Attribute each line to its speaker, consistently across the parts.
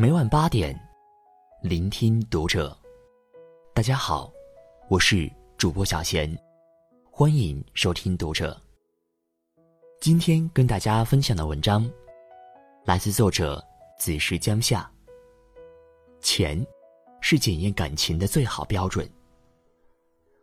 Speaker 1: 每晚八点，聆听读者。大家好，我是主播小贤，欢迎收听读者。今天跟大家分享的文章，来自作者子时江夏。钱，是检验感情的最好标准。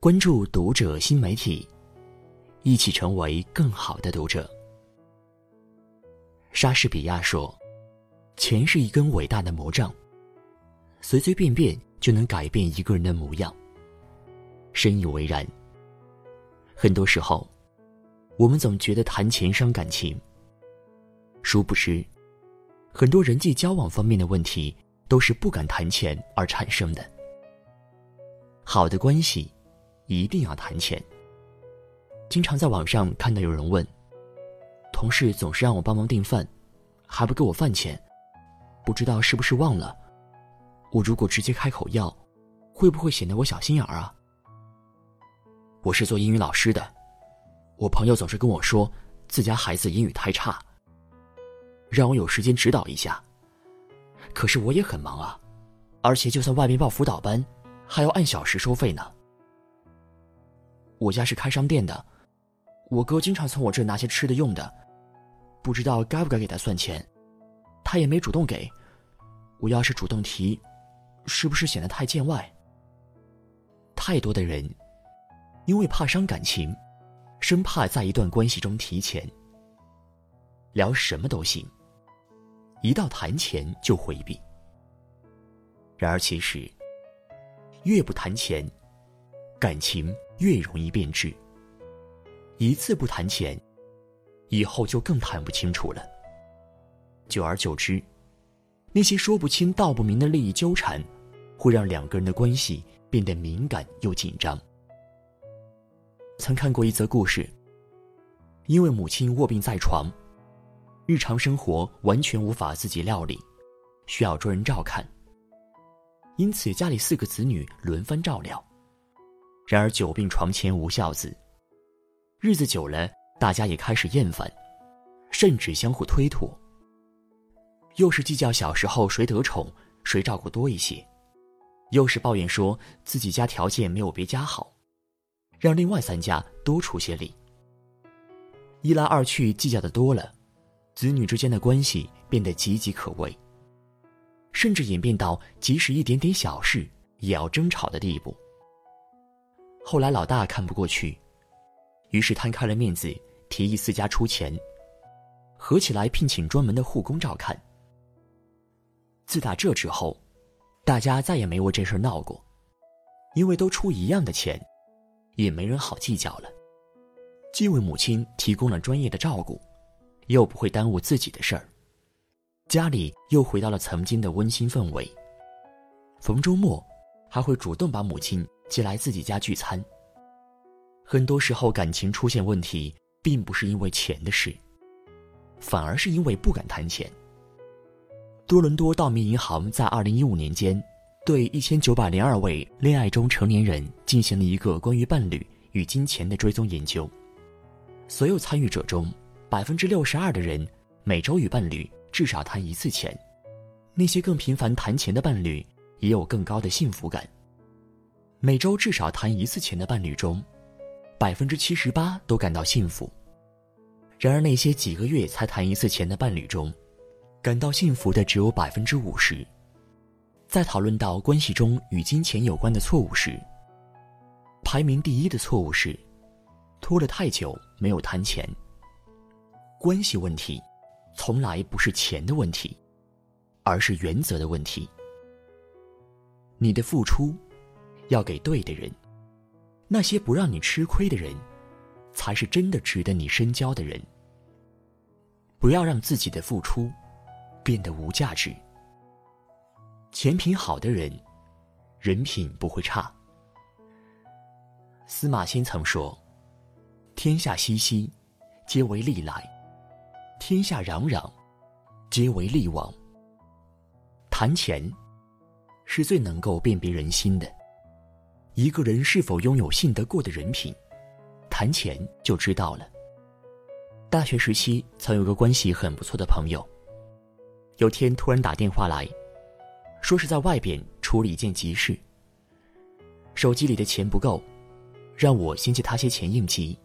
Speaker 1: 关注读者新媒体，一起成为更好的读者。莎士比亚说：“钱是一根伟大的魔杖，随随便便就能改变一个人的模样。”深以为然。很多时候，我们总觉得谈钱伤感情，殊不知，很多人际交往方面的问题都是不敢谈钱而产生的。好的关系。一定要谈钱。经常在网上看到有人问：“同事总是让我帮忙订饭，还不给我饭钱，不知道是不是忘了？我如果直接开口要，会不会显得我小心眼儿啊？”我是做英语老师的，我朋友总是跟我说自家孩子英语太差，让我有时间指导一下。可是我也很忙啊，而且就算外面报辅导班，还要按小时收费呢。我家是开商店的，我哥经常从我这拿些吃的用的，不知道该不该给他算钱，他也没主动给。我要是主动提，是不是显得太见外？太多的人，因为怕伤感情，生怕在一段关系中提钱，聊什么都行，一到谈钱就回避。然而其实，越不谈钱，感情。越容易变质。一次不谈钱，以后就更谈不清楚了。久而久之，那些说不清道不明的利益纠缠，会让两个人的关系变得敏感又紧张。曾看过一则故事，因为母亲卧病在床，日常生活完全无法自己料理，需要专人照看，因此家里四个子女轮番照料。然而久病床前无孝子，日子久了，大家也开始厌烦，甚至相互推脱。又是计较小时候谁得宠，谁照顾多一些，又是抱怨说自己家条件没有别家好，让另外三家多出些力。一来二去，计较的多了，子女之间的关系变得岌岌可危，甚至演变到即使一点点小事也要争吵的地步。后来老大看不过去，于是摊开了面子，提议四家出钱，合起来聘请专门的护工照看。自打这之后，大家再也没为这事闹过，因为都出一样的钱，也没人好计较了。既为母亲提供了专业的照顾，又不会耽误自己的事儿，家里又回到了曾经的温馨氛围。逢周末，还会主动把母亲。接来自己家聚餐。很多时候，感情出现问题，并不是因为钱的事，反而是因为不敢谈钱。多伦多道明银行在二零一五年间，对一千九百零二位恋爱中成年人进行了一个关于伴侣与金钱的追踪研究。所有参与者中，百分之六十二的人每周与伴侣至少谈一次钱。那些更频繁谈钱的伴侣，也有更高的幸福感。每周至少谈一次钱的伴侣中，百分之七十八都感到幸福。然而，那些几个月才谈一次钱的伴侣中，感到幸福的只有百分之五十。在讨论到关系中与金钱有关的错误时，排名第一的错误是拖了太久没有谈钱。关系问题，从来不是钱的问题，而是原则的问题。你的付出。要给对的人，那些不让你吃亏的人，才是真的值得你深交的人。不要让自己的付出变得无价值。钱品好的人，人品不会差。司马迁曾说：“天下熙熙，皆为利来；天下攘攘，皆为利往。”谈钱，是最能够辨别人心的。一个人是否拥有信得过的人品，谈钱就知道了。大学时期曾有个关系很不错的朋友，有天突然打电话来，说是在外边处理一件急事，手机里的钱不够，让我先借他些钱应急。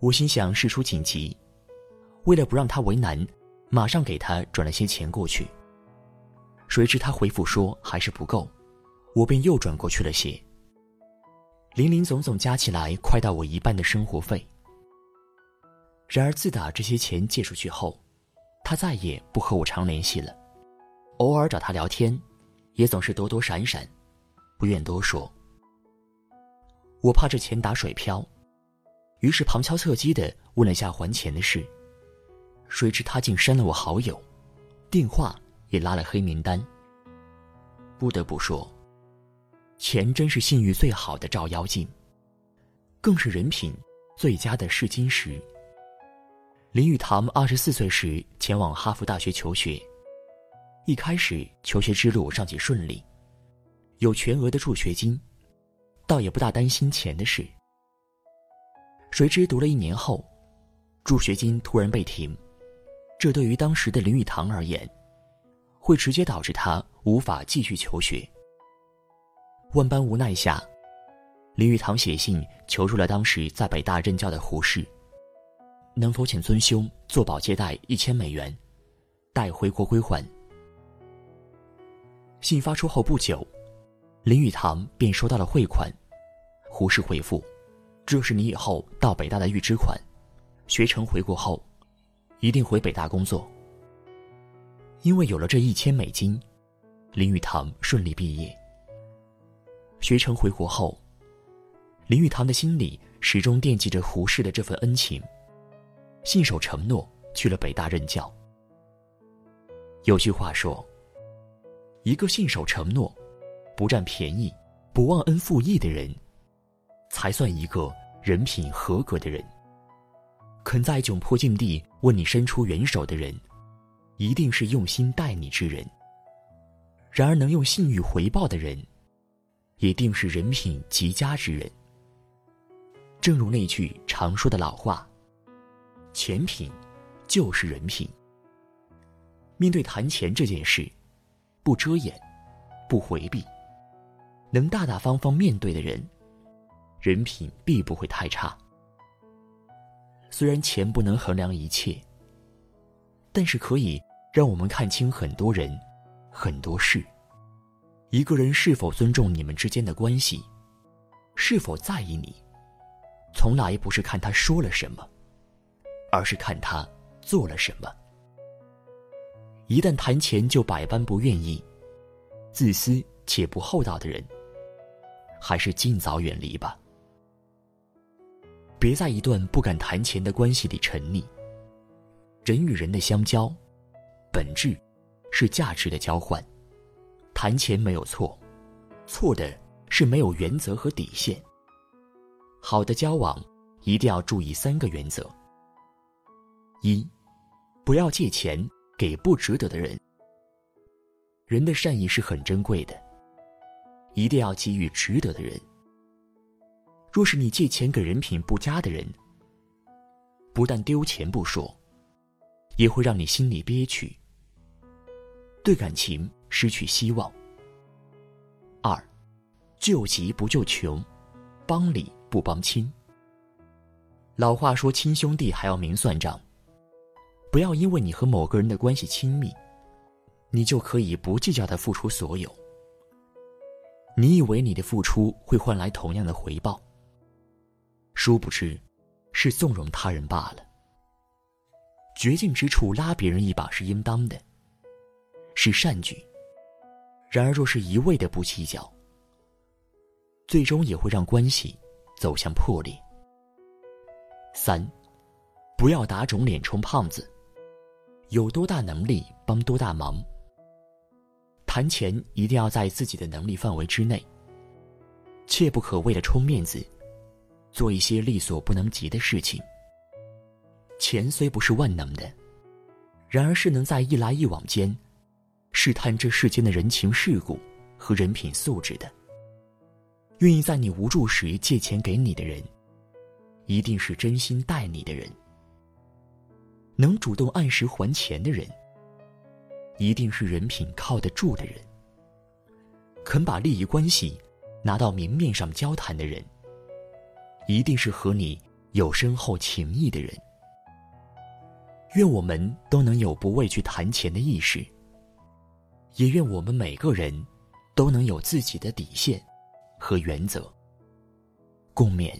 Speaker 1: 我心想事出紧急，为了不让他为难，马上给他转了些钱过去。谁知他回复说还是不够，我便又转过去了些。零零总总加起来，快到我一半的生活费。然而自打这些钱借出去后，他再也不和我常联系了。偶尔找他聊天，也总是躲躲闪闪，不愿多说。我怕这钱打水漂，于是旁敲侧击的问了下还钱的事。谁知他竟删了我好友，电话也拉了黑名单。不得不说。钱真是信誉最好的照妖镜，更是人品最佳的试金石。林语堂二十四岁时前往哈佛大学求学，一开始求学之路尚且顺利，有全额的助学金，倒也不大担心钱的事。谁知读了一年后，助学金突然被停，这对于当时的林语堂而言，会直接导致他无法继续求学。万般无奈下，林语堂写信求助了当时在北大任教的胡适，能否请尊兄作保借贷一千美元，待回国归还。信发出后不久，林语堂便收到了汇款。胡适回复：“这是你以后到北大的预支款，学成回国后，一定回北大工作。”因为有了这一千美金，林语堂顺利毕业。学成回国后，林语堂的心里始终惦记着胡适的这份恩情，信守承诺去了北大任教。有句话说：“一个信守承诺、不占便宜、不忘恩负义的人，才算一个人品合格的人。肯在窘迫境地为你伸出援手的人，一定是用心待你之人。然而，能用信誉回报的人。”一定是人品极佳之人。正如那句常说的老话：“钱品就是人品。”面对谈钱这件事，不遮掩，不回避，能大大方方面对的人，人品必不会太差。虽然钱不能衡量一切，但是可以让我们看清很多人，很多事。一个人是否尊重你们之间的关系，是否在意你，从来不是看他说了什么，而是看他做了什么。一旦谈钱就百般不愿意，自私且不厚道的人，还是尽早远离吧。别在一段不敢谈钱的关系里沉溺。人与人的相交，本质是价值的交换。谈钱没有错，错的是没有原则和底线。好的交往一定要注意三个原则：一，不要借钱给不值得的人。人的善意是很珍贵的，一定要给予值得的人。若是你借钱给人品不佳的人，不但丢钱不说，也会让你心里憋屈。对感情。失去希望。二，救急不救穷，帮理不帮亲。老话说，亲兄弟还要明算账。不要因为你和某个人的关系亲密，你就可以不计较的付出所有。你以为你的付出会换来同样的回报，殊不知，是纵容他人罢了。绝境之处拉别人一把是应当的，是善举。然而，若是一味的不计较，最终也会让关系走向破裂。三，不要打肿脸充胖子，有多大能力帮多大忙。谈钱一定要在自己的能力范围之内，切不可为了充面子，做一些力所不能及的事情。钱虽不是万能的，然而是能在一来一往间。试探这世间的人情世故和人品素质的，愿意在你无助时借钱给你的人，一定是真心待你的人。能主动按时还钱的人，一定是人品靠得住的人，肯把利益关系拿到明面上交谈的人，一定是和你有深厚情谊的人。愿我们都能有不畏惧谈钱的意识，也愿我们每个人都能有自己的底线和原则。共勉。